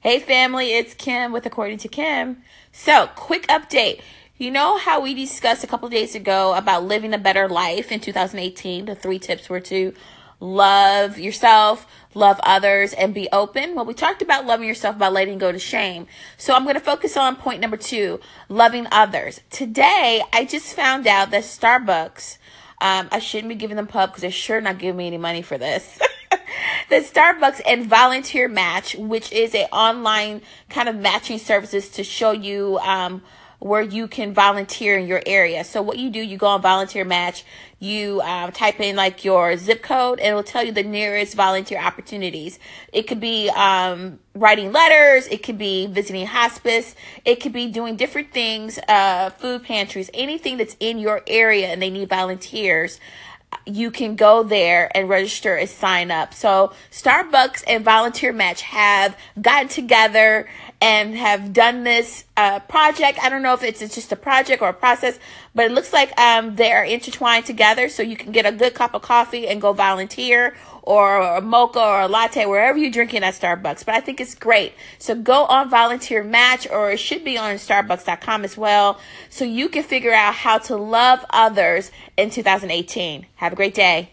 Hey family, it's Kim with According to Kim. So, quick update. You know how we discussed a couple days ago about living a better life in 2018? The three tips were to love yourself, love others, and be open. Well, we talked about loving yourself by letting go to shame. So I'm going to focus on point number two, loving others. Today, I just found out that Starbucks, um, I shouldn't be giving them pub because they're sure not giving me any money for this. the Starbucks and Volunteer Match, which is a online kind of matching services to show you um, where you can volunteer in your area. So what you do, you go on Volunteer Match, you um, type in like your zip code, and it will tell you the nearest volunteer opportunities. It could be um, writing letters, it could be visiting hospice, it could be doing different things, uh, food pantries, anything that's in your area, and they need volunteers you can go there and register and sign up. So Starbucks and Volunteer Match have gotten together and have done this uh, project. I don't know if it's, it's just a project or a process, but it looks like um, they are intertwined together. So you can get a good cup of coffee and go volunteer or a mocha or a latte, wherever you're drinking at Starbucks. But I think it's great. So go on Volunteer Match, or it should be on Starbucks.com as well, so you can figure out how to love others in 2018. Have a great day.